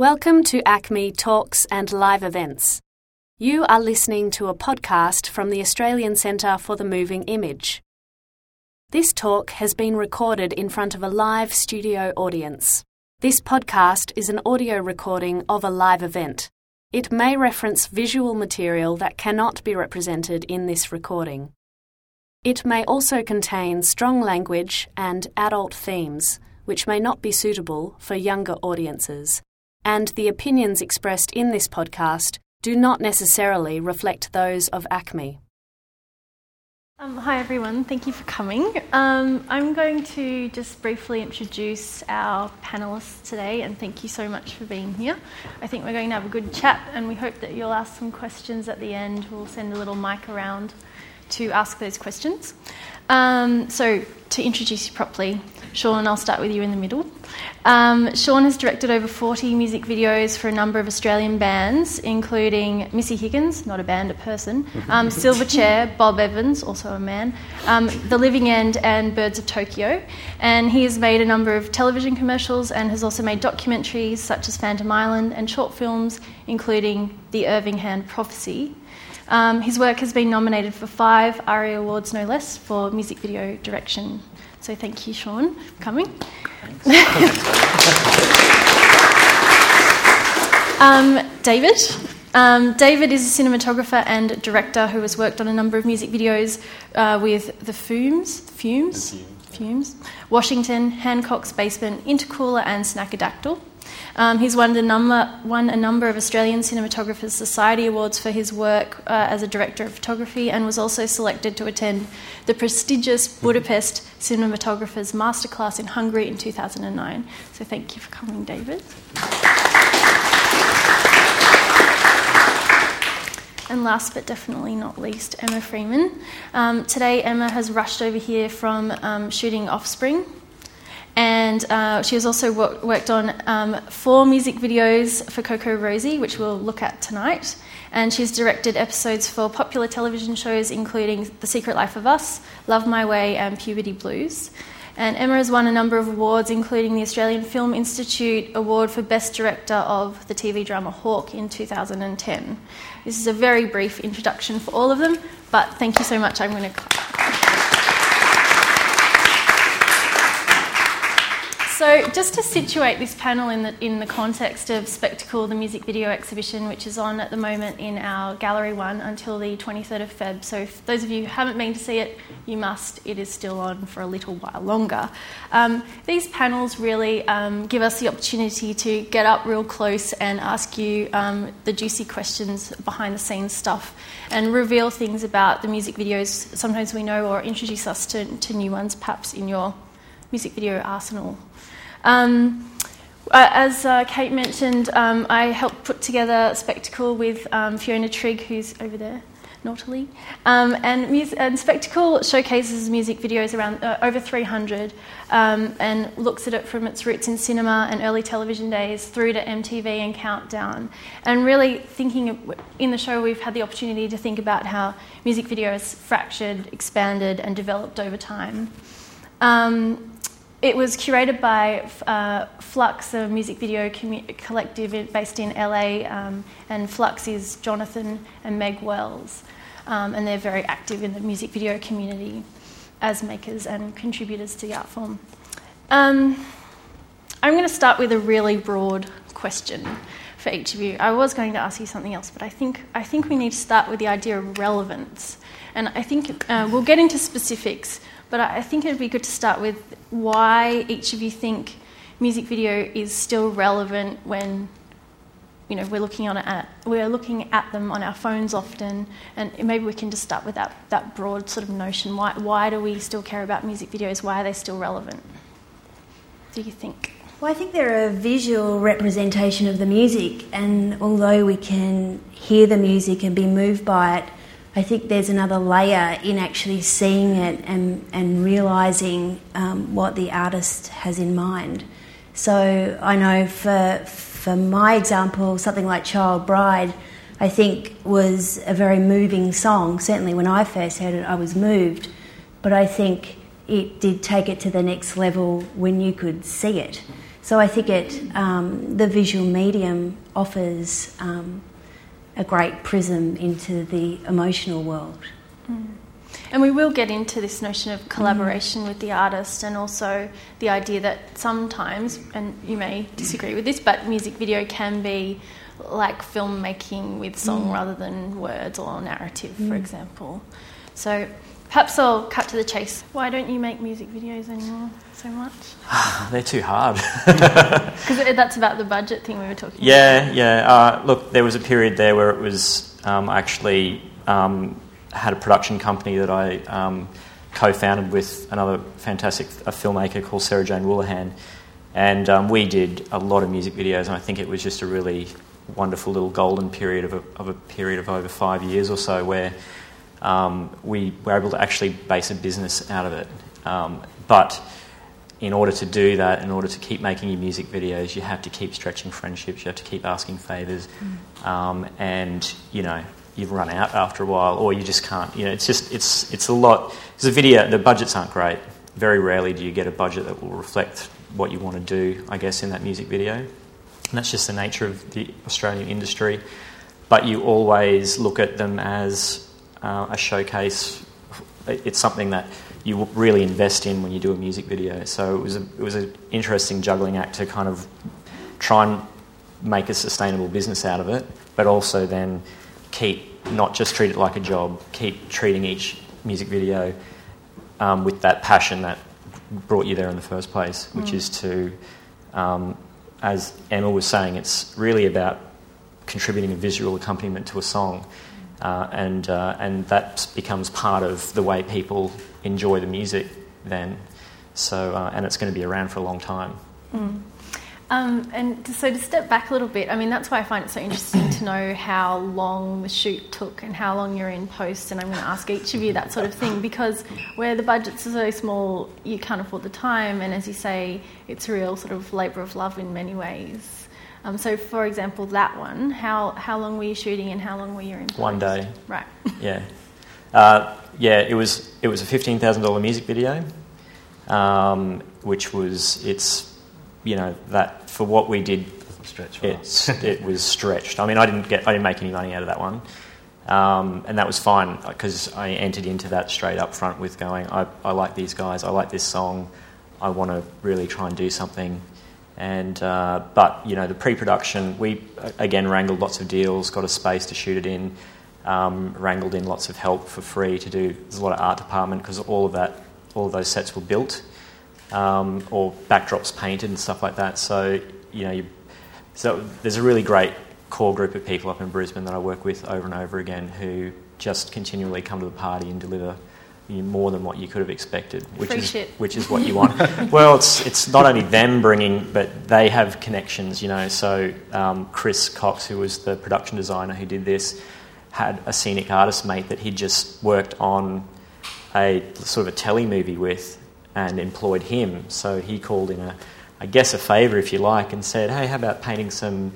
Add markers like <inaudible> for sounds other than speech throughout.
Welcome to ACMI Talks and Live Events. You are listening to a podcast from the Australian Centre for the Moving Image. This talk has been recorded in front of a live studio audience. This podcast is an audio recording of a live event. It may reference visual material that cannot be represented in this recording. It may also contain strong language and adult themes, which may not be suitable for younger audiences and the opinions expressed in this podcast do not necessarily reflect those of ACMI. Um, hi everyone, thank you for coming. Um, I'm going to just briefly introduce our panelists today and thank you so much for being here. I think we're going to have a good chat and we hope that you'll ask some questions at the end. We'll send a little mic around to ask those questions. Um, so, to introduce you properly, Sean, I'll start with you in the middle. Um, Sean has directed over 40 music videos for a number of Australian bands, including Missy Higgins, not a band, a person, um, <laughs> Silverchair, Bob Evans, also a man, um, The Living End, and Birds of Tokyo. And he has made a number of television commercials and has also made documentaries such as Fantome Island and short films, including The Irving Hand Prophecy. Um, his work has been nominated for five ARIA Awards, no less, for music video direction. So thank you, Sean, for coming. um, David. Um, David is a cinematographer and director who has worked on a number of music videos uh, with The Fumes, Fumes, Fumes, Washington, Hancock's Basement, Intercooler, and Snackadactyl. Um, he's won a, number, won a number of Australian Cinematographers Society Awards for his work uh, as a director of photography and was also selected to attend the prestigious Budapest Cinematographers Masterclass in Hungary in 2009. So thank you for coming, David. And last but definitely not least, Emma Freeman. Um, today, Emma has rushed over here from um, shooting Offspring, and uh, she has also work, worked on um, four music videos for CocoRosie, which we'll look at tonight. And she's directed episodes for popular television shows, including The Secret Life of Us, Love My Way, and Puberty Blues. And Emma has won a number of awards, including the Australian Film Institute Award for Best Director of the TV drama Hawke in 2010. This is a very brief introduction for all of them, but thank you so much. I'm going to. So, just to situate this panel in the, in the context of Spectacle, the music video exhibition, which is on at the moment in our Gallery 1 until the 23rd of Feb. So, if those of you who haven't been to see it, you must. It is still on for a little while longer. Um, these panels really um, give us the opportunity to get up real close and ask you um, the juicy questions, behind the scenes stuff, and reveal things about the music videos sometimes we know or introduce us to, to new ones, perhaps in your music video arsenal. Um, uh, as uh, Kate mentioned, um, I helped put together a Spectacle with um, Fiona Trigg, who's over there, naughtily. Um, and, and, Spectacle showcases music videos around uh, over 300 um, and looks at it from its roots in cinema and early television days through to MTV and Countdown. And really thinking of, in the show, we've had the opportunity to think about how music video has fractured, expanded, and developed over time. Um, it was curated by uh, Flux, a music video commu- collective based in LA, um, and Flux is Jonathan and Meg Wells, um, and they're very active in the music video community as makers and contributors to the art form. Um, I'm going to start with a really broad question for each of you. I was going to ask you something else, but I think I think we need to start with the idea of relevance, and I think uh, we'll get into specifics. But I think it would be good to start with why each of you think music video is still relevant when you know we're looking on at, we're looking at them on our phones often, and maybe we can just start with that that broad sort of notion. Why why do we still care about music videos? Why are they still relevant? Do you think? Well, I think they're a visual representation of the music, and although we can hear the music and be moved by it, I think there's another layer in actually seeing it and, and realising um, what the artist has in mind. So I know for, for my example, something like Child Bride, I think was a very moving song. Certainly when I first heard it, I was moved. But I think it did take it to the next level when you could see it. So I think it um, the visual medium offers um, a great prism into the emotional world. Mm. And we will get into this notion of collaboration mm. with the artist and also the idea that sometimes, and you may disagree with this, but music video can be like filmmaking with song mm. rather than words or narrative, mm. for example. So perhaps I'll cut to the chase. Why don't you make music videos anymore so much? <sighs> They're too hard. <laughs> Because that's about the budget thing we were talking yeah, about. Yeah, yeah. Uh, look, there was a period there where it was um, actually um, had a production company that I um, co-founded with another fantastic a filmmaker called Sarah Jane Woolahan, and um, we did a lot of music videos, and I think it was just a really wonderful little golden period of a, of a period of over five years or so where um, we were able to actually base a business out of it. Um, but in order to do that, in order to keep making your music videos, you have to keep stretching friendships. You have to keep asking favors, mm. um, and you know you've run out after a while, or you just can't. You know, it's just it's it's a lot. Because the video, the budgets aren't great. Very rarely do you get a budget that will reflect what you want to do. I guess in that music video, and that's just the nature of the Australian industry. But you always look at them as uh, a showcase. It's something that you really invest in when you do a music video. So it was a, it was an interesting juggling act to kind of try and make a sustainable business out of it, but also then keep not just treat it like a job, keep treating each music video um, with that passion that brought you there in the first place, which mm. is to, um, as Emma was saying, it's really about contributing a visual accompaniment to a song. Uh, and, uh, and that becomes part of the way people enjoy the music then. So, uh, and it's going to be around for a long time. Mm. Um, and so to step back a little bit, I mean, that's why I find it so interesting to know how long the shoot took and how long you're in post. And I'm going to ask each of you that sort of thing because where the budgets are so small, you can't afford the time. And as you say, it's a real sort of labour of love in many ways. Um, so, for example, that one, how, how long were you shooting and how long were you in? One day. Right. <laughs> yeah. Uh, yeah, it was, it was a $15,000 music video, um, which was, it's you know that for what we did, it's, it was stretched. I mean, I didn't get, I didn't make any money out of that one, um, and that was fine because I entered into that straight up front with going, I, I like these guys, I like this song, I want to really try and do something. And uh, but you know the pre-production, we again wrangled lots of deals, got a space to shoot it in, um, wrangled in lots of help for free to do. There's a lot of art department because all of that, all of those sets were built um, or backdrops painted and stuff like that. So you know, you, so there's a really great core group of people up in Brisbane that I work with over and over again who just continually come to the party and deliver more than what you could have expected, which Free is shit. which is what you <laughs> want. well, it's it's not only them bringing, but they have connections, you know. So um, Chris Cox, who was the production designer who did this, had a scenic artist mate that he'd just worked on a sort of a telly movie with, and employed him. So he called in a, I guess, a favour, if you like, and said, "Hey, how about painting some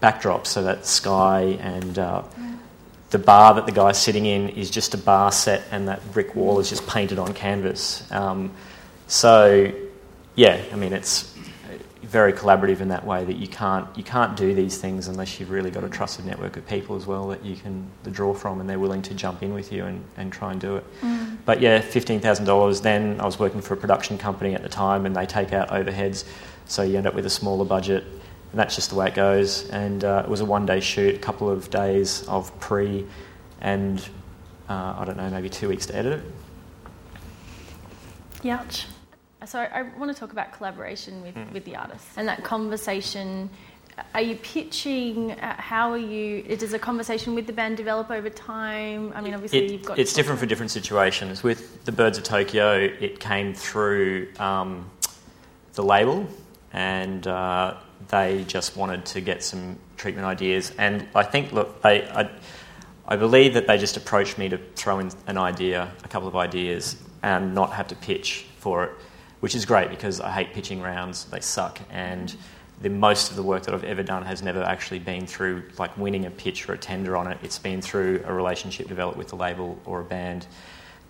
backdrops so that sky and uh, the bar that the guy's sitting in is just a bar set, and that brick wall is just painted on canvas." Um, so, yeah, I mean, it's very collaborative in that way that you can't you can't do these things unless you've really got a trusted network of people as well that you can draw from and they're willing to jump in with you and, and try and do it. Mm. But yeah, fifteen thousand dollars. Then I was working for a production company at the time, and they take out overheads, so you end up with a smaller budget, and that's just the way it goes. And uh, it was a one day shoot, a couple of days of pre, and uh, I don't know, maybe two weeks to edit it. Ouch. So I want to talk about collaboration with, mm. with the artists and that conversation. Are you pitching? Uh, how are you? Does a conversation with the band develop over time? I mean, obviously it, you've got. It's different for different situations. With the Birds of Tokyo, it came through um, the label, and uh, they just wanted to get some treatment ideas. And I think, look, they, I, I believe that they just approached me to throw in an idea, a couple of ideas, and not have to pitch for it which is great because I hate pitching rounds. They suck. And the most of the work that I've ever done has never actually been through like winning a pitch or a tender on it. It's been through a relationship developed with a label or a band.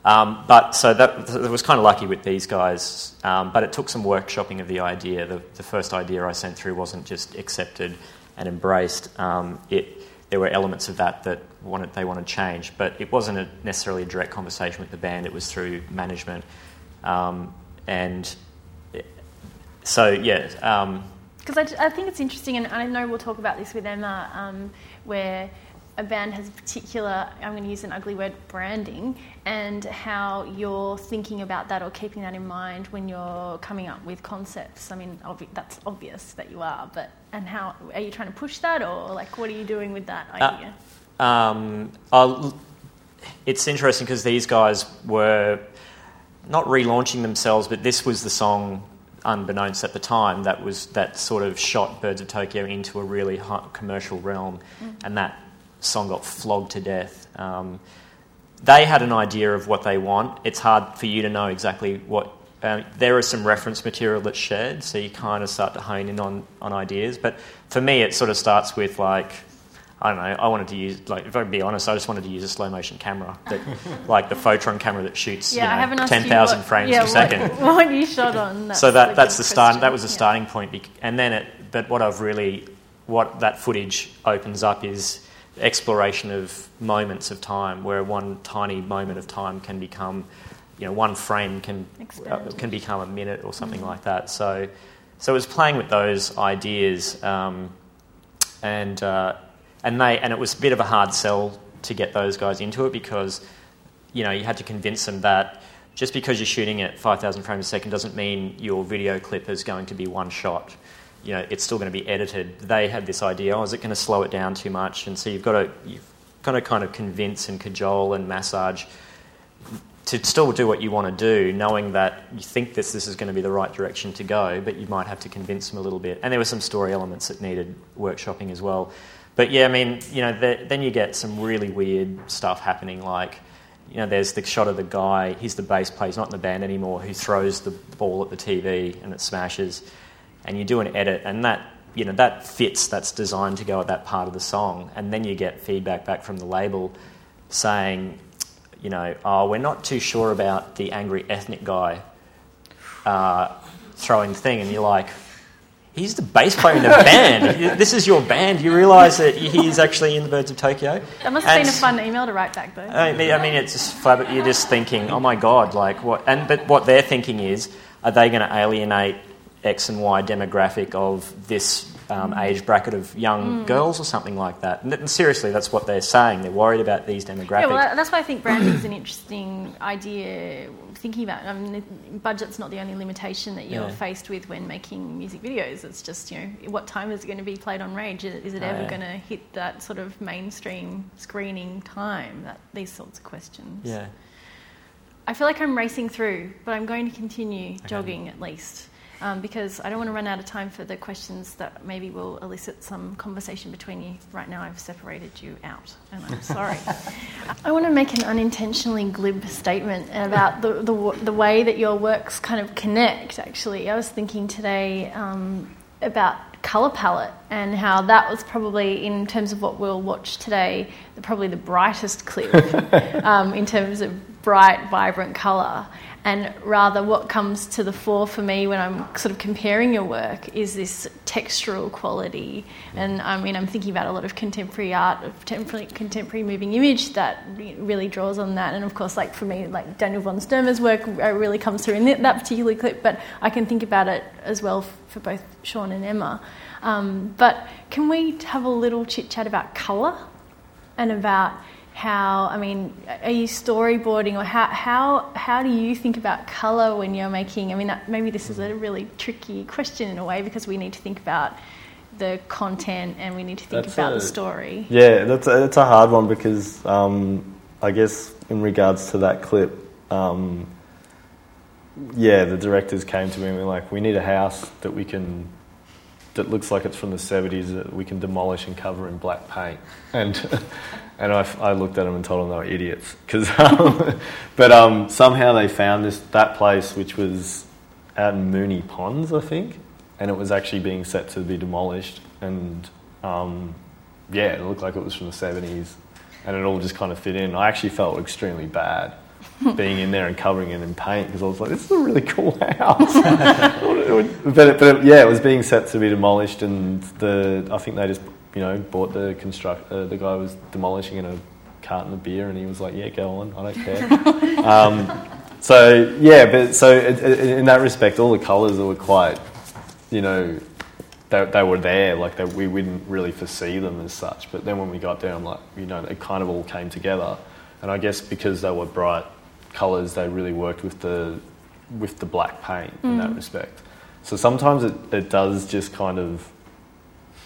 Um, but so that, that was kind of lucky with these guys. Um, but it took some workshopping of the idea. The, the, first idea I sent through wasn't just accepted and embraced. Um, it there were elements of that that wanted, they wanted change, but it wasn't a, necessarily a direct conversation with the band. It was through management, um, and so yeah. Because um, I, I, think it's interesting, and I know we'll talk about this with Emma, um, where a band has a particular, I'm going to use an ugly word, branding, and how you're thinking about that or keeping that in mind when you're coming up with concepts. I mean, obvi- that's obvious that you are, but and how are you trying to push that, or like what are you doing with that uh, idea? Uh, um, it's interesting because these guys were not relaunching themselves, but this was the song unbeknownst at the time that was that sort of shot Birds of Tokyo into a really commercial realm, mm. and that song got flogged to death. Um, they had an idea of what they want. It's hard for you to know exactly what. Um, there is some reference material that's shared, so you kind of start to hone in on, on ideas. But for me, it sort of starts with like, I don't know. I wanted to use, like, if I be honest, I just wanted to use a slow motion camera, that, <laughs> like the Photron camera that shoots, yeah, you know, ten thousand frames yeah, per what, second. <laughs> What you shot on? so that that's the start. That was the starting yeah. point. And then it. But what I've really, what that footage opens up is exploration of moments of time where one tiny moment of time can become, you know, one frame can uh, can become a minute or something mm-hmm. like that. So, so it was playing with those ideas, um, and uh, and they and it was a bit of a hard sell to get those guys into it because, you know, you had to convince them that just because you're shooting at 5,000 frames a second doesn't mean your video clip is going to be one shot you know, it's still going to be edited. They had this idea, oh, is it going to slow it down too much? And so you've got to, you've got to kind of convince and cajole and massage to still do what you want to do, knowing that you think this, this is going to be the right direction to go, but you might have to convince them a little bit. And there were some story elements that needed workshopping as well. But yeah, I mean, you know, the, then you get some really weird stuff happening, like, you know, there's the shot of the guy, he's the bass player, he's not in the band anymore, who throws the ball at the TV and it smashes and you do an edit, and that you know that fits. That's designed to go at that part of the song, and then you get feedback back from the label saying, you know, oh, we're not too sure about the angry ethnic guy uh, throwing the thing, and you're like. He's the bass player in the <laughs> band. this is your band. You realise that he's actually in the Birds of Tokyo. That must have and, been a fun email to write back, though. I mean, I mean, it's just flab- You're just thinking, oh my god, like what? And but what they're thinking is, are they going to alienate X and Y demographic of this um, mm. age bracket of young mm. girls or something like that. And, seriously, that's what they're saying. They're worried about these demographics. Yeah, well, that's why I think branding is an interesting idea. Thinking about, I mean, budget's not the only limitation that you're yeah. faced with when making music videos. It's just, you know, what time is it going to be played on Rage? Is it oh, ever yeah. going to hit that sort of mainstream screening time? That these sorts of questions. Yeah. I feel like I'm racing through, but I'm going to continue okay. jogging at least um, because I don't want to run out of time for the questions that maybe will elicit some conversation between you. Right now, I've separated you out, and I'm sorry. <laughs> I want to make an unintentionally glib statement about the, the, the, way that your works kind of connect, actually. I was thinking today um, about colour palette and how that was probably, in terms of what we'll watch today, probably the brightest clip <laughs> um, in terms of bright, vibrant colour and rather what comes to the fore for me when I'm sort of comparing your work is this textural quality. And I mean, I'm thinking about a lot of contemporary art, of contemporary moving image that really draws on that. And of course, like for me, like Daniel von Sturmer's work uh, really comes through in that particular clip, but I can think about it as well for both Sean and Emma. Um, but can we have a little chit chat about colour and about how I mean, are you storyboarding or how how how do you think about color when you're making? I mean, that, maybe this is a really tricky question in a way because we need to think about the content and we need to think that's about a, the story. Yeah, that's a, that's a hard one because um, I guess in regards to that clip. Um, yeah, the directors came to me and were like, "We need a house that we can that looks like it's from the 70s that we can demolish and cover in black paint. And, <laughs> and I, I looked at them and told them they were idiots. Cause, <laughs> um, but um, somehow they found this that place, which was out in Moonee Ponds, I think, and it was actually being set to be demolished. And um, yeah, it looked like it was from the 70s. And it all just kind of fit in. I actually felt extremely bad <laughs> being in there and covering it in paint because I was like, this is a really cool <laughs> house. <laughs> but it, but it, yeah, it was being set to be demolished, and the I think they just you know bought the construct uh, the guy was demolishing in a carton of beer, and he was like, yeah, go on, I don't care. um, so yeah, but so it, in that respect, all the colours were quite, you know, they, they were there. Like they, we didn't really foresee them as such. But then when we got there, I'm like, you know, it kind of all came together. And I guess because they were bright colours, they really worked with the with the black paint mm. in that mm. respect. So sometimes it, it does just kind of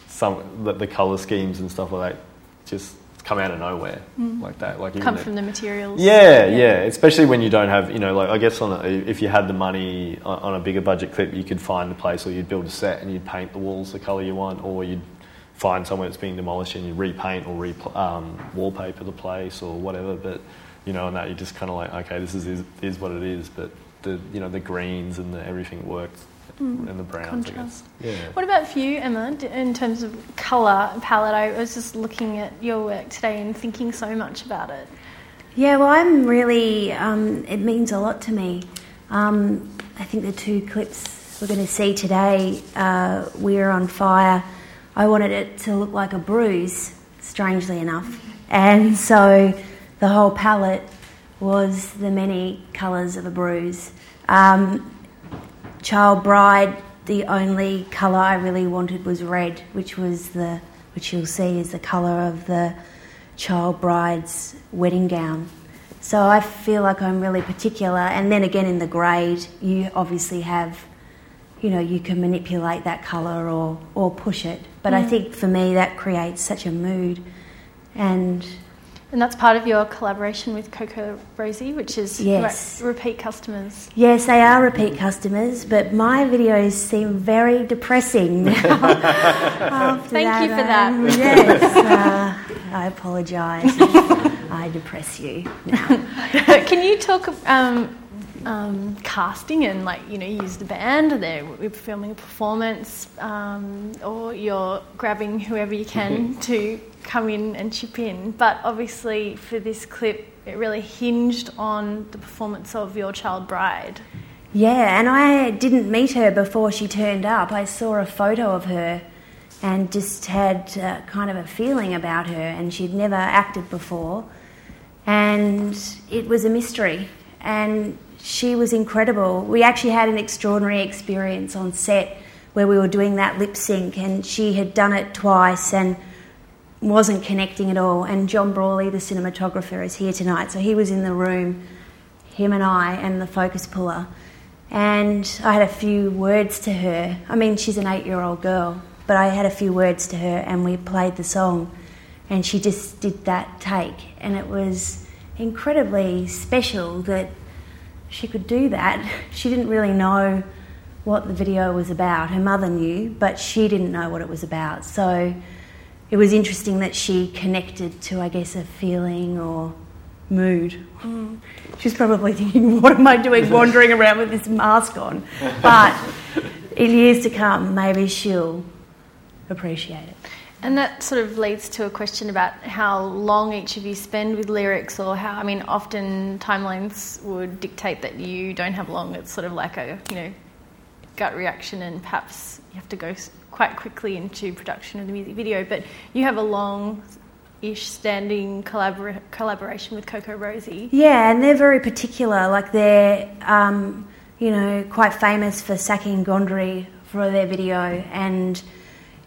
some the, the colour schemes and stuff like that just come out of nowhere mm. like that. Like come from the materials. Yeah, yeah, yeah, Especially when you don't have, you know, like I guess on a, if you had the money on a bigger budget clip, you could find a place or you'd build a set and you'd paint the walls the colour you want, or you'd find somewhere that's being demolished and you repaint or re um, wallpaper the place or whatever. But you know, and that you're just kind of like, okay, this is, is is what it is. But the you know the greens and the everything works mm. and the browns, Contrast. I guess. Yeah. What about for you, Emma, in terms of colour palette? I was just looking at your work today and thinking so much about it. Yeah, well, I'm really, um, it means a lot to me. Um, I think the two clips we're going to see today, uh, We're on Fire, I wanted it to look like a bruise, strangely enough. And so the whole palette was the many colours of a bruise. Um, Child Bride, the only colour I really wanted was red, which was the, which you'll see is the colour of the child bride's wedding gown. So I feel like I'm really particular. And then again, in the grade, you obviously have, you know, you can manipulate that colour or, or push it. But mm. I think for me, that creates such a mood. And and that's part of your collaboration with Coco Rosie, which is yes. re- repeat customers. Yes, they are repeat customers, but my videos seem very depressing <laughs> <laughs> now. Thank that, you for that. Um, yes, uh, I apologise. <laughs> I depress you now. Can you talk um, um, casting and like you know you use the band they're filming a performance um, or you're grabbing whoever you can mm-hmm. to come in and chip in. But obviously for this clip it really hinged on the performance of your child bride. Yeah and i didn't meet her before she turned up. I saw a photo of her and just had uh, kind of a feeling about her and she'd never acted before. And it was a mystery. And she was incredible. We actually had an extraordinary experience on set where we were doing that lip sync, and she had done it twice and wasn't connecting at all. And John Brawley, the cinematographer, is here tonight, so he was in the room, him and I, and the focus puller. And I had a few words to her. I mean, she's an eight year old girl, but I had a few words to her, and we played the song, and she just did that take, and it was incredibly special that she could do that. <laughs> She didn't really know what the video was about. Her mother knew, but she didn't know what it was about. So it was interesting that she connected to, I guess, a feeling or mood. Mm. She's probably <laughs> thinking, what am I doing wandering around with this mask on? But <laughs> in years to come, maybe she'll appreciate it. And that sort of leads to a question about how long each of you spend with lyrics, or how, I mean, often timelines would dictate that you don't have long. It's sort of like a, you know, gut reaction, and perhaps you have to go quite quickly into production of the music video. But you have a long ish standing collabor- collaboration with CocoRosie. Yeah, and they're very particular. Like they're, um, you know, quite famous for sacking Gondry for their video and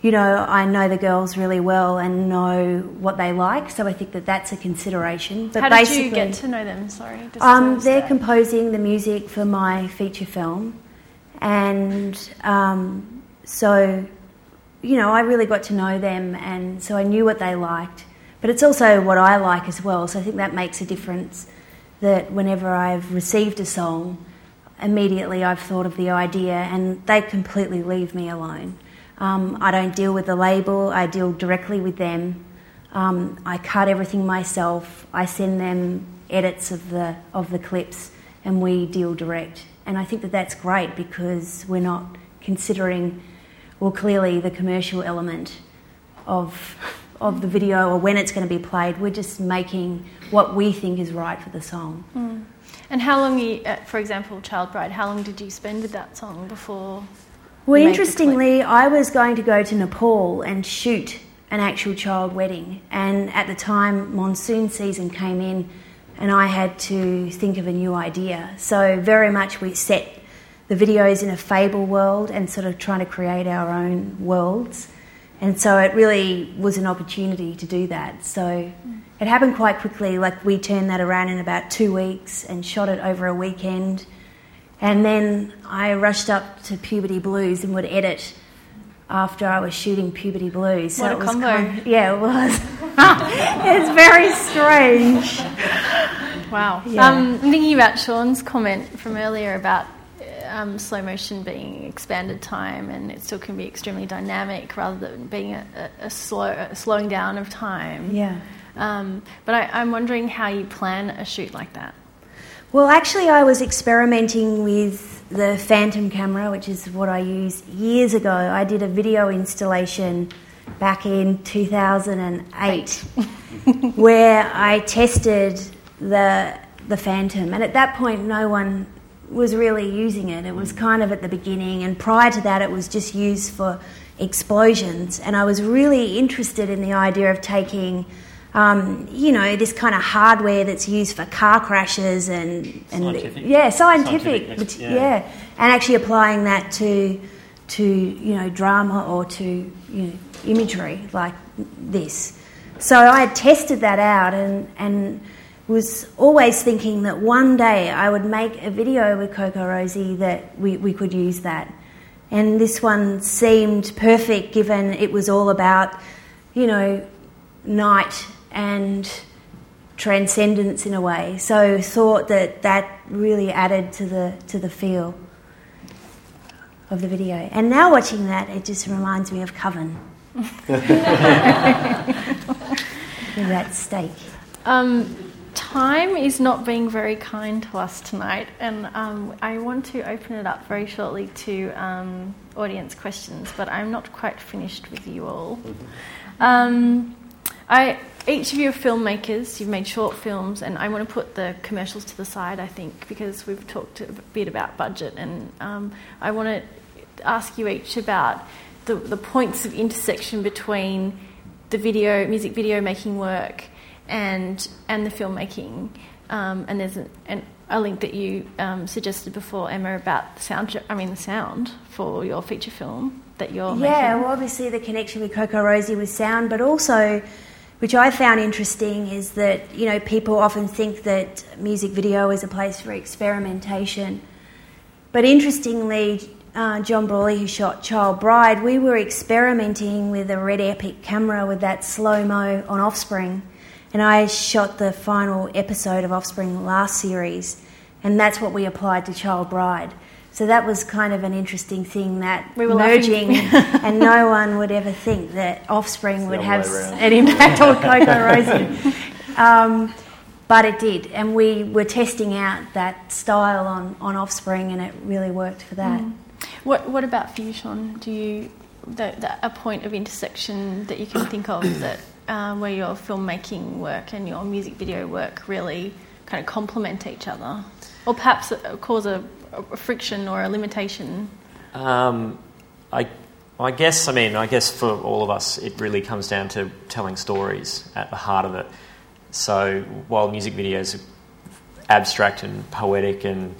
you know, I know the girls really well and know what they like, so I think that that's a consideration. But How did you get to know them? Sorry, um, they're composing the music for my feature film, and um, so you know, I really got to know them, and so I knew what they liked. But it's also what I like as well, so I think that makes a difference. That whenever I've received a song, immediately I've thought of the idea, and they completely leave me alone. Um, I don't deal with the label, I deal directly with them. Um, I cut everything myself. I send them edits of the, of the clips and we deal direct. And I think that that's great because we're not considering, well, clearly the commercial element of, of the video or when it's going to be played. We're just making what we think is right for the song. Mm. And how long, you, uh, for example, Child Bride, how long did you spend with that song before? Well, you made the interestingly, I was going to go to Nepal and shoot an actual child wedding, and at the time, monsoon season came in, and I had to think of a new idea. So, very much we set the videos in a fable world and sort of trying to create our own worlds. And so it really was an opportunity to do that. So it happened quite quickly. Like we turned that around in about two weeks and shot it over a weekend. And then I rushed up to Puberty Blues and would edit after I was shooting Puberty Blues. So What a it was combo. kind- yeah, it was. <laughs> it's very strange. Wow. Yeah. Um, I'm thinking about Sean's comment from earlier about um, slow motion being expanded time and it still can be extremely dynamic rather than being a, a, a slow a slowing down of time. Yeah. Um, but I, I'm wondering how you plan a shoot like that. Well, actually, I was experimenting with the Phantom camera, which is what I used years ago. I did a video installation back in 2008 <laughs> where I tested the the Phantom, and at that point, no one was really using it. It was kind of at the beginning, and prior to that, it was just used for explosions. And I was really interested in the idea of taking um, you know, this kind of hardware that's used for car crashes and, and Scientific. yeah, scientific, Scientific, but- yeah. yeah. and actually applying that to to you know drama or to you know imagery like this. So I had tested that out and and was always thinking that one day I would make a video with CocoRosie that we, we could use that. And this one seemed perfect given it was all about, you know, night and transcendence in a way. So thought that that really added to the to the feel of the video. And now watching that, it just reminds me of Coven. With <laughs> that steak. Um, time is not being very kind to us tonight, and um, I want to open it up very shortly to um, audience questions, but I'm not quite finished with you all. Um, I, each of you are filmmakers, you've made short films, and I want to put the commercials to the side, I think, because we've talked a bit about budget, and um, I want to ask you each about the, the points of intersection between the video, music video making work and, and the filmmaking. Um, and there's an, an, a link that you um, suggested before, Emma, about the sound, I mean, the sound for your feature film that you're Yeah, making. well, obviously the connection with CocoRosie was sound, but also, which I found interesting, is that you know people often think that music video is a place for experimentation, but interestingly, uh, John Brawley, who shot Child Bride, we were experimenting with a Red Epic camera with that slow mo on Offspring, and I shot the final episode of Offspring last series, and that's what we applied to Child Bride. So that was kind of an interesting thing that We were laughing. merging, <laughs> and no one would ever think that Offspring would have other way around. an impact on CocoRosie. Um, but it did, and we were testing out that style on, on Offspring, and it really worked for that. What, what about for you, Sean? Do you the, the, a point of intersection that you can think of that um, where your filmmaking work and your music video work really kind of complement each other, or perhaps uh, cause a, a friction or a limitation? Um, I, I guess, I mean, I guess for all of us, it really comes down to telling stories at the heart of it. So while music videos are abstract and poetic and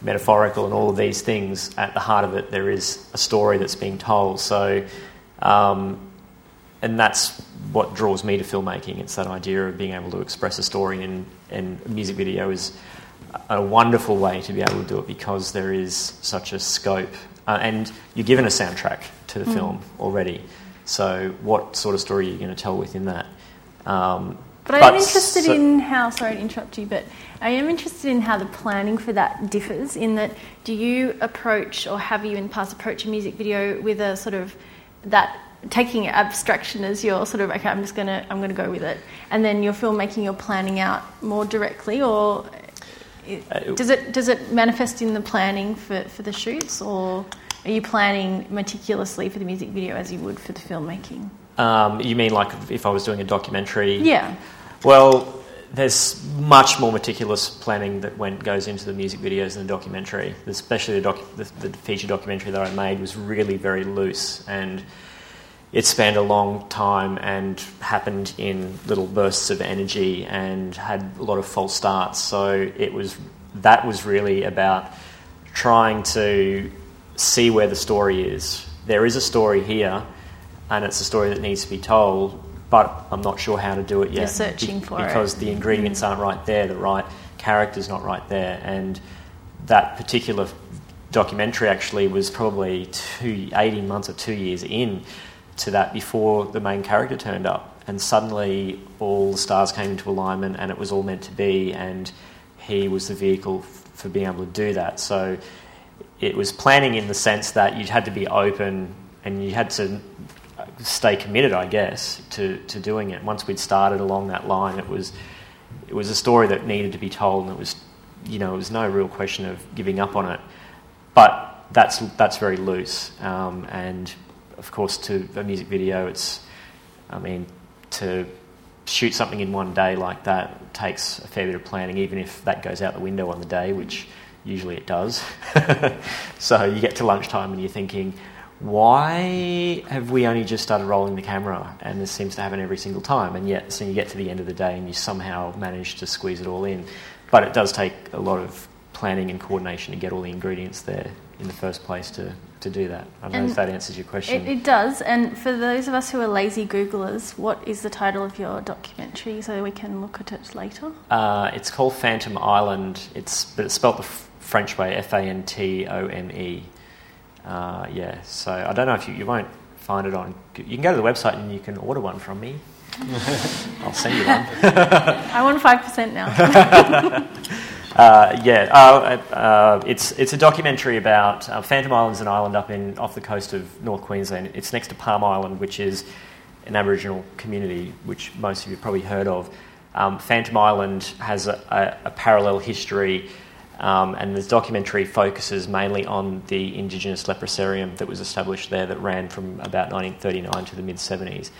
metaphorical and all of these things, at the heart of it, there is a story that's being told. So, um, and that's what draws me to filmmaking. It's that idea of being able to express a story, and, and music video is a wonderful way to be able to do it because there is such a scope. Uh, and you're given a soundtrack to the film already. So, what sort of story are you going to tell within that? Um, But I am interested so- in how, sorry to interrupt you, but I am interested in how the planning for that differs. In that, do you approach or have you in the past approached a music video with a sort of that taking abstraction as your sort of okay, I'm just gonna I'm gonna go with it, and then your filmmaking you're planning out more directly, or it- Uh, does it does it manifest in the planning for, for the shoots, or are you planning meticulously for the music video as you would for the filmmaking? Um, you mean like if I was doing a documentary? Yeah. Well, there's much more meticulous planning that went goes into the music videos and the documentary. Especially the, docu- the, the feature documentary that I made was really very loose and it spanned a long time and happened in little bursts of energy and had a lot of false starts. So it was that was really about trying to see where the story is. There is a story here, and it's a story that needs to be told, but I'm not sure how to do it yet. You're searching for because it. because the ingredients aren't right there, the right character's not right there, and that particular documentary actually was probably two, 18 months or two years in to that before the main character turned up, and suddenly all the stars came into alignment, and it was all meant to be, and he was the vehicle f- for being able to do that. So it was planning in the sense that you had to be open and you had to stay committed, I guess, to, to doing it. Once we'd started along that line, it was it was a story that needed to be told, and it was you know it was no real question of giving up on it. But that's that's very loose, um, and of course, to a music video, it's I mean to shoot something in one day like that takes a fair bit of planning, even if that goes out the window on the day, which usually it does. <laughs> so you get to lunchtime and you're thinking, why have we only just started rolling the camera? And this seems to happen every single time. And yet, so you get to the end of the day and you somehow manage to squeeze it all in. But it does take a lot of planning and coordination to get all the ingredients there in the first place to, to do that. I don't know if that answers your question. It, it does. And for those of us who are lazy Googlers, what is the title of your documentary so we can look at it later? Uh, it's called Fantome Island. It's but it's spelled the f- French way, F A N T O M E. Uh, yeah. So I don't know if you, you won't find it on. You can go to the website and you can order one from me. <laughs> I'll send you one. I want 5% now. <laughs> Uh, yeah, uh, uh, it's it's a documentary about uh, Fantome Island's an island up in off the coast of North Queensland. It's next to Palm Island, which is an Aboriginal community, which most of you probably heard of. Um, Fantome Island has a, a, a parallel history, um, and this documentary focuses mainly on the indigenous leprosarium that was established there that ran from about 1939 to the mid 70s.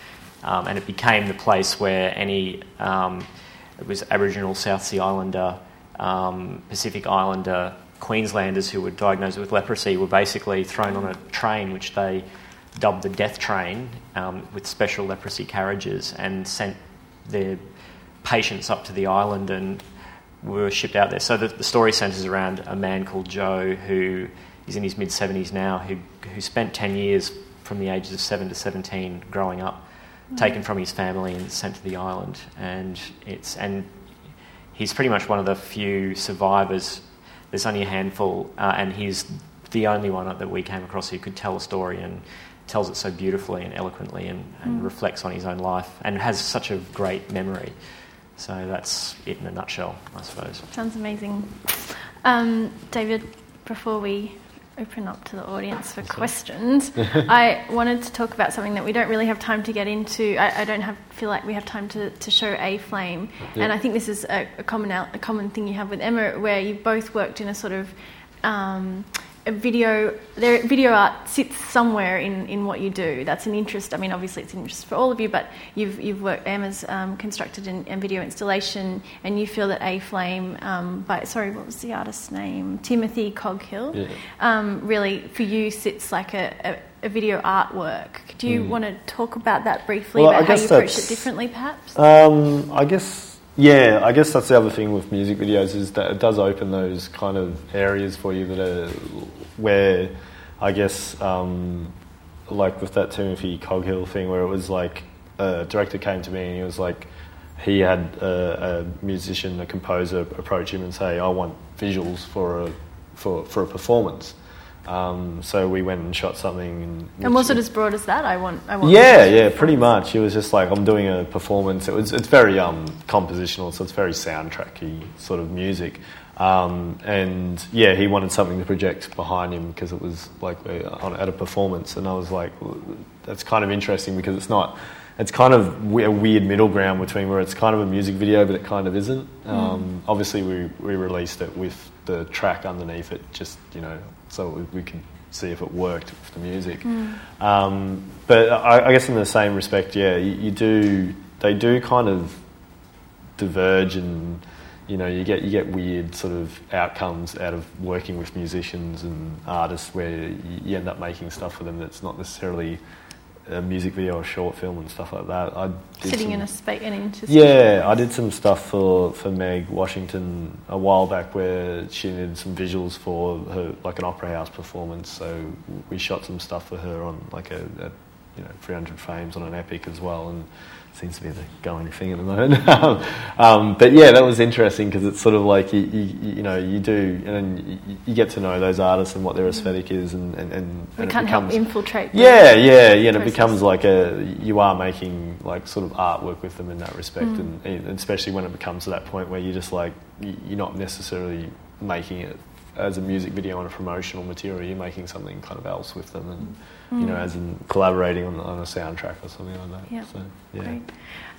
Um, and it became the place where any, um, it was Aboriginal South Sea Islander, um, Pacific Islander, Queenslanders who were diagnosed with leprosy were basically thrown on a train which they dubbed the death train um, with special leprosy carriages and sent their patients up to the island and were shipped out there. So the, the story centres around a man called Joe who is in his mid 70s now, who, who spent 10 years from the ages of 7 to 17 growing up, taken from his family and sent to the island. And, it's, and he's pretty much one of the few survivors. There's only a handful, uh, and he's the only one that we came across who could tell a story and tells it so beautifully and eloquently and, and reflects on his own life and has such a great memory. So that's it in a nutshell, I suppose. Sounds amazing. Um, David, before we open up to the audience for questions, <laughs> I wanted to talk about something that we don't really have time to get into. I, I don't have, feel like we have time to, to show a flame. Yeah. And I think this is a, a, common, a common thing you have with Emma, where you both worked in a sort of um, video, there, video art sits somewhere in, in what you do. That's an interest. I mean, obviously, it's an interest for all of you, but you've, you've worked, Emma's um, constructed an, a video installation, and you feel that A Flame, um, by, sorry, what was the artist's name? Timothy Coghill, Yeah. um, really, for you, sits like a, a, a video artwork. Do you want to talk about that briefly? Well, about how you approach it differently, perhaps? Um, I guess, yeah, I guess that's the other thing with music videos is that it does open those kind of areas for you that are where, I guess, um, like with that Timothy Coghill thing, where it was like a director came to me and he was like, he had a, a musician, a composer, approach him and say, "I want visuals for a for for a performance." Um, so we went and shot something. And, and was it as broad as that? I want. I want yeah, yeah, pretty much. It was just like I'm doing a performance. It was it's very um, compositional, so it's very soundtracky sort of music. Um, and yeah, he wanted something to project behind him because it was like uh, on, at a performance, and I was like, that's kind of interesting because it's not. It's kind of a weird middle ground between where it's kind of a music video, but it kind of isn't. Um, obviously, we, we released it with the track underneath it, just you know, so we, we could see if it worked with the music. Um, but I, I guess in the same respect, yeah, you, you do. They do kind of diverge and you know you get you get weird sort of outcomes out of working with musicians and artists where you, you end up making stuff for them that's not necessarily a music video or short film and stuff like that. I Sitting some- in a space, an interstitial yeah, I did some stuff for, for Meg Washington a while back where she needed some visuals for her like an opera house performance. So we shot some stuff for her on like a, a you know 300 frames on an epic as well, and seems to be the going thing at the moment. <laughs> um, but yeah, that was interesting because it's sort of like you, you, you know you do and you, you get to know those artists and what their aesthetic is, and and, and, and can't it help becomes infiltrate. yeah, yeah, yeah. And it becomes like a you are making like sort of artwork with them in that respect, Mm. and, and especially when it becomes to that point where you're just like you're not necessarily making it as a music video and a promotional material. You're making something kind of else with them, and you know, Mm. as in collaborating on, on a soundtrack or something like that. Yeah. So, yeah. Great.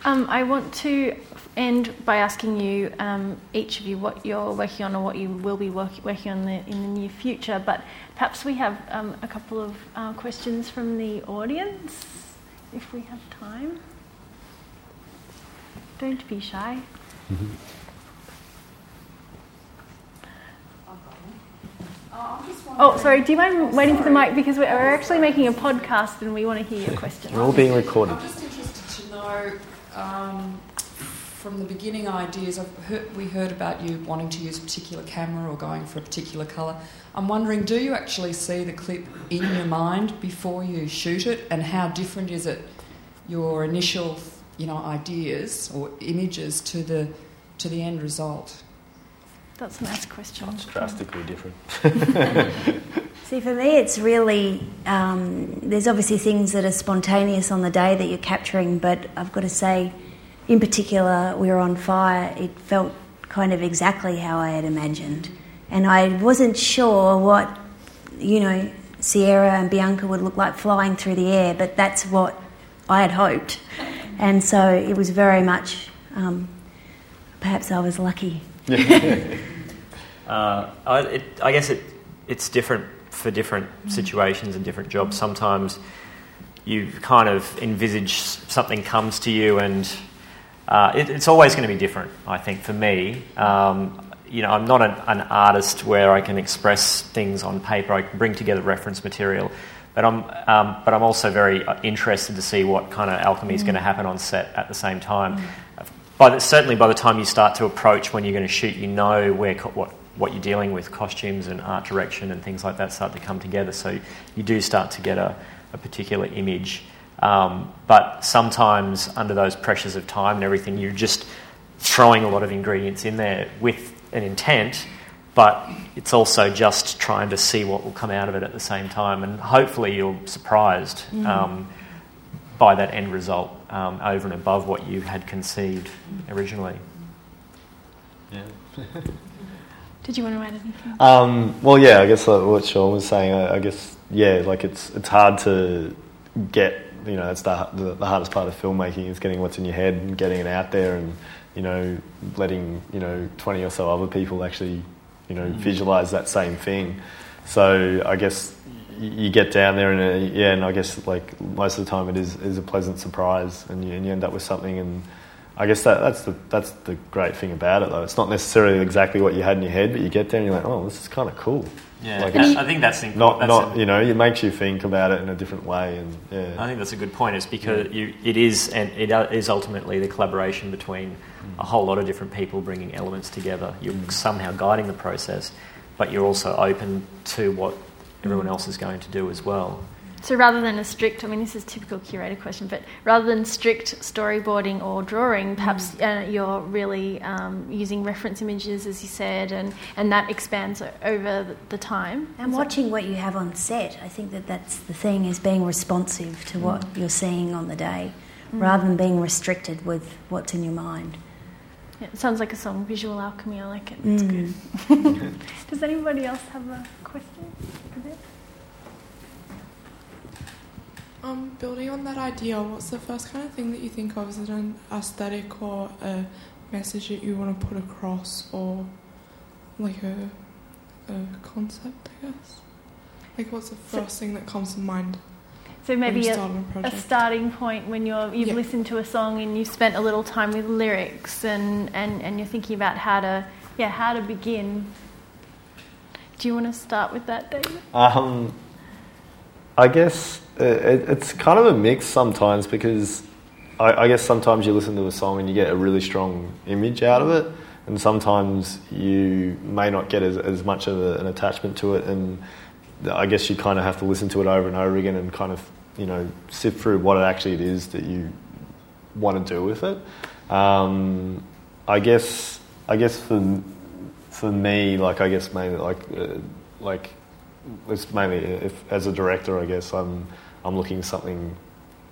Um, I want to end by asking you, um, each of you, what you're working on or what you will be work- working on the, in the near future. But perhaps we have um, a couple of uh, questions from the audience, if we have time. Don't be shy. Oh, sorry. Do you mind waiting for the mic because we're we're actually making a podcast and we want to hear your question. We're all being recorded. I'm just interested to know um, from the beginning ideas. I've heard, we heard about you wanting to use a particular camera or going for a particular colour. I'm wondering, do you actually see the clip in your mind before you shoot it, and how different is it your initial, you know, ideas or images to the to the end result? That's a nice question. It's drastically different. <laughs> See, for me, it's really um, there's obviously things that are spontaneous on the day that you're capturing, but I've got to say, in particular, we were on fire. It felt kind of exactly how I had imagined, and I wasn't sure what you know Sierra and Bianca would look like flying through the air, but that's what I had hoped, and so it was very much. Um, perhaps I was lucky. <laughs> Uh, I, it, I guess it, it's different for different situations and different jobs. Sometimes you kind of envisage something comes to you, and uh, it, it's always going to be different. I think for me, um, you know, I'm not an, an artist where I can express things on paper. I can bring together reference material, but I'm um, but I'm also very uh, interested to see what kind of alchemy is going to happen on set at the same time. By the, certainly, by the time you start to approach when you're going to shoot, you know where what what you're dealing with, costumes and art direction and things like that start to come together. So you do start to get a, a particular image. Um, but sometimes, under those pressures of time and everything, you're just throwing a lot of ingredients in there with an intent, but it's also just trying to see what will come out of it at the same time. And hopefully, you're surprised um, by that end result um, over and above what you had conceived originally. Yeah. <laughs> Did you want to add anything? Um, well, yeah, I guess like what Sean was saying. I, I guess yeah, like it's it's hard to get. You know, that's the, the the hardest part of filmmaking is getting what's in your head and getting it out there, and you know, letting you know twenty or so other people actually you know visualize that same thing. So I guess y- you get down there and uh, yeah, and I guess like most of the time it is is a pleasant surprise, and you, and you end up with something and. I guess that, that's the that's the great thing about it though. It's not necessarily exactly what you had in your head, but you get there and you're like, oh, this is kind of cool. Yeah, Like I think that's not that's not a- you know it makes you think about it in a different way and I think that's a good point. It's because you, it is, and it uh, is ultimately the collaboration between mm. a whole lot of different people bringing elements together. You're mm. somehow guiding the process, but you're also open to what everyone else is going to do as well. So rather than a strict, I mean, this is a typical curator question, but rather than strict storyboarding or drawing, perhaps uh, you're really um, using reference images, as you said, and, and that expands over the, the time. And Is that- watching what you have on set, I think that that's the thing is being responsive to what you're seeing on the day, rather than being restricted with what's in your mind. Yeah, it sounds like a song, Visual Alchemy. I like it. It's Mm. good. <laughs> Does anybody else have a question? Um, building on that idea, what's the first kind of thing that you think of? Is it an aesthetic or a message that you want to put across, or like a, a concept? I guess. Like, what's the So- first thing that comes to mind? So maybe a, a a starting point when you're you've Yeah. listened to a song and you've spent a little time with lyrics and, and, and you're thinking about how to yeah how to begin. Do you want to start with that, David? Um, I guess uh, it, it's kind of a mix sometimes because I, I guess sometimes you listen to a song and you get a really strong image out of it, and sometimes you may not get as, as much of a, an attachment to it, and I guess you kind of have to listen to it over and over again and kind of you know sift through what it actually it is that you want to do with it. Um, I guess I guess for for me, like I guess mainly like uh, like it's mainly if as a director, I guess I'm I'm looking for something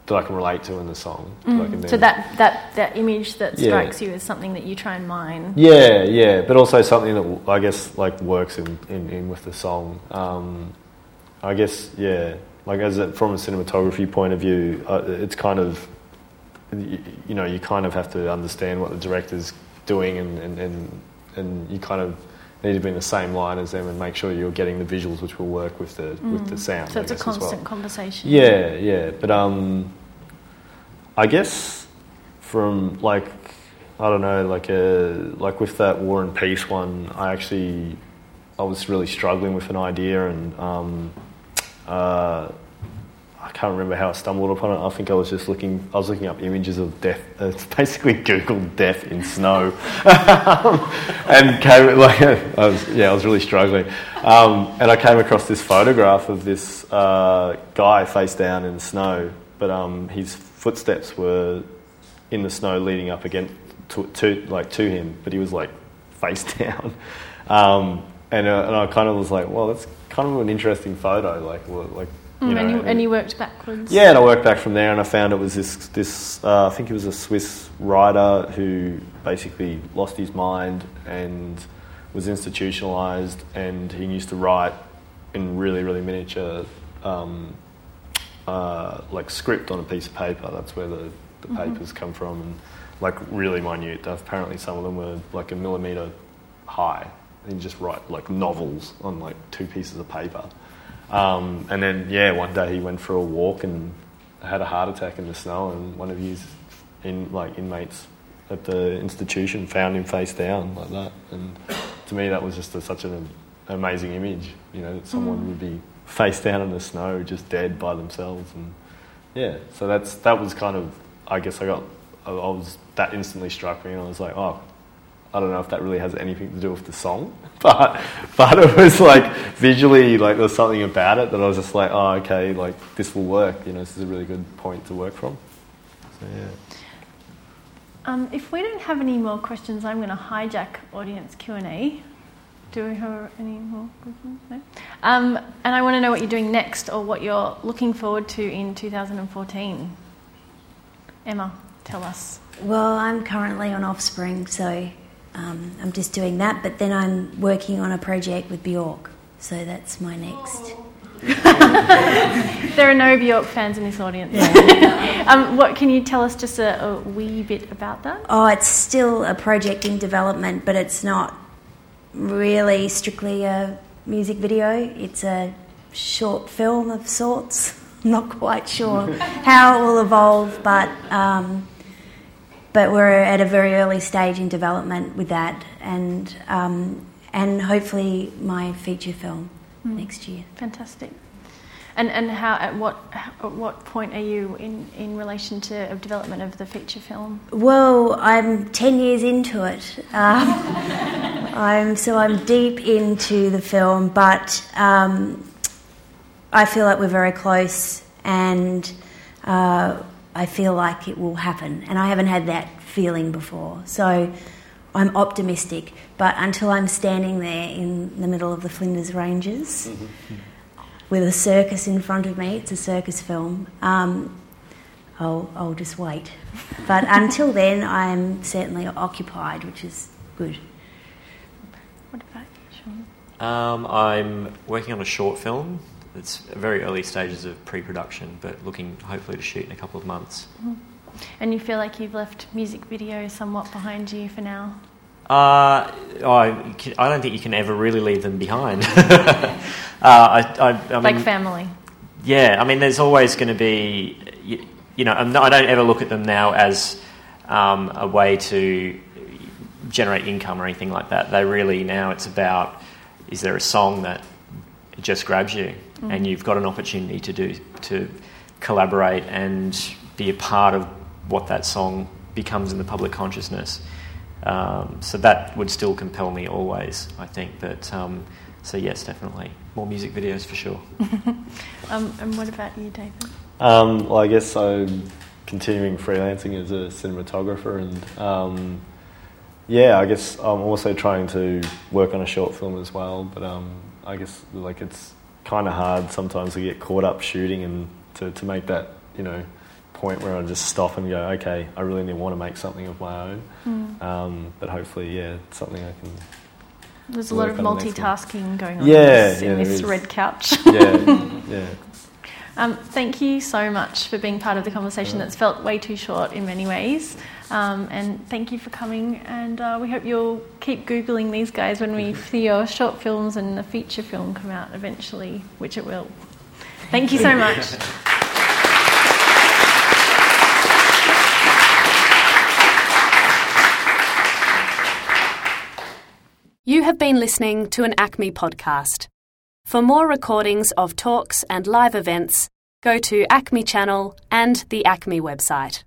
that I can relate to in the song. that can So that, that, that image that Yeah. strikes you as something that you try and mine. Yeah, yeah, but also something that I guess like works in, in, in with the song. Um, I guess yeah, like as a, from a cinematography point of view, uh, it's kind of you, you know you kind of have to understand what the director's doing and and, and and you kind of need to be in the same line as them and make sure you're getting the visuals which will work with the with the sound. Mm. So I it's a as well. constant conversation. Yeah, yeah, but um, I guess from like I don't know, like a like with that War and Peace one, I actually I was really struggling with an idea, and um, uh, I can't remember how I stumbled upon it. I think I was just looking. I was looking up images of death. Uh, it's <laughs> basically Googled death in snow, <laughs> and came like <laughs> I was yeah I was really struggling, um, and I came across this photograph of this uh, guy face down in the snow, but um, his footsteps were in the snow leading up again to, to like to him, but he was like face down, um, and uh, and I kind of was like, well, that's kind of an interesting photo, like like. You Mm, know, and, you, and- you worked backwards. yeah, and I worked back from there, and I found it was this this uh, I think it was a Swiss writer who basically lost his mind and was institutionalized, and he used to write in really really miniature. Um, uh, like script on a piece of paper. That's where the, the papers come from, and like really minute. Apparently, some of them were like a millimeter high. And you just write like novels on like two pieces of paper. Um, and then yeah, one day he went for a walk and had a heart attack in the snow, and one of his in like inmates at the institution found him face down like that. And to me, that was just a, such an amazing image. You know, that someone would be face down in the snow, just dead by themselves, and yeah. So that's that was kind of I guess I got I I was that instantly struck me, and I was like, oh. I don't know if that really has anything to do with the song, <laughs> but but it was like visually like there was something about it that I was just like, oh okay, like this will work. You know, this is a really good point to work from. So yeah. Um, if we don't have any more questions, I'm going to hijack audience Q and A. Do we have any more questions? No. Um, and I want to know what you're doing next, or what you're looking forward to in 2014. Emma, tell us. Well, I'm currently on Offspring, so um, I'm just doing that. But then I'm working on a project with Bjork, so that's my next. There are no Bjork fans in this audience. <laughs> um, what can you tell us just a, a wee bit about that? Oh, it's still a project in development, but it's not really strictly a music video. It's a short film of sorts. I'm <laughs> not quite sure <laughs> how it will evolve, but um, but we're at a very early stage in development with that, and um, and hopefully my feature film next year. Fantastic. And and how at what at what point are you in, in relation to of development of the feature film? Well, I'm 10 years into it. Um, <laughs> I'm, so I'm deep into the film, but um, I feel like we're very close and uh, I feel like it will happen. And I haven't had that feeling before. So I'm optimistic, but until I'm standing there in the middle of the Flinders Ranges with a circus in front of me, it's a circus film. Um, I'll, I'll just wait. But until then, I'm certainly occupied, which is good. What about you, Sean? Um, I'm working on a short film. It's very early stages of pre-production, but looking hopefully to shoot in a couple of months. And you feel like you've left music video somewhat behind you for now? Uh, I, I don't think you can ever really leave them behind. <laughs> uh, I, I, I mean, like family? yeah, I mean, there's always going to be, you, you know, not- I don't ever look at them now as um, a way to generate income or anything like that. They really now it's about is there a song that just grabs you and you've got an opportunity to do to collaborate and be a part of what that song becomes in the public consciousness. Um, so that would still compel me always, I think. But um, so yes, definitely more music videos for sure. <laughs> Um, and what about you, David? Um, well, I guess I'm continuing freelancing as a cinematographer, and um, yeah, I guess I'm also trying to work on a short film as well. But um, I guess like it's kind of hard sometimes to get caught up shooting and to, to make that you know point where I just stop and go, okay, I really need, want to make something of my own. Hmm. Um, but hopefully, yeah, it's something I can. There's a lot of Work on the next one. multitasking going on Yeah, in this, yeah, in this red couch. <laughs> Yeah, <laughs> yeah. Um, thank you so much for being part of the conversation that's felt way too short in many ways. Um, and thank you for coming. And uh, we hope you'll keep Googling these guys when we see your short films and the feature film come out eventually, which it will. Thank you so much. You have been listening to an ACMI podcast. For more recordings of talks and live events, go to ACMI Channel and the ACMI website.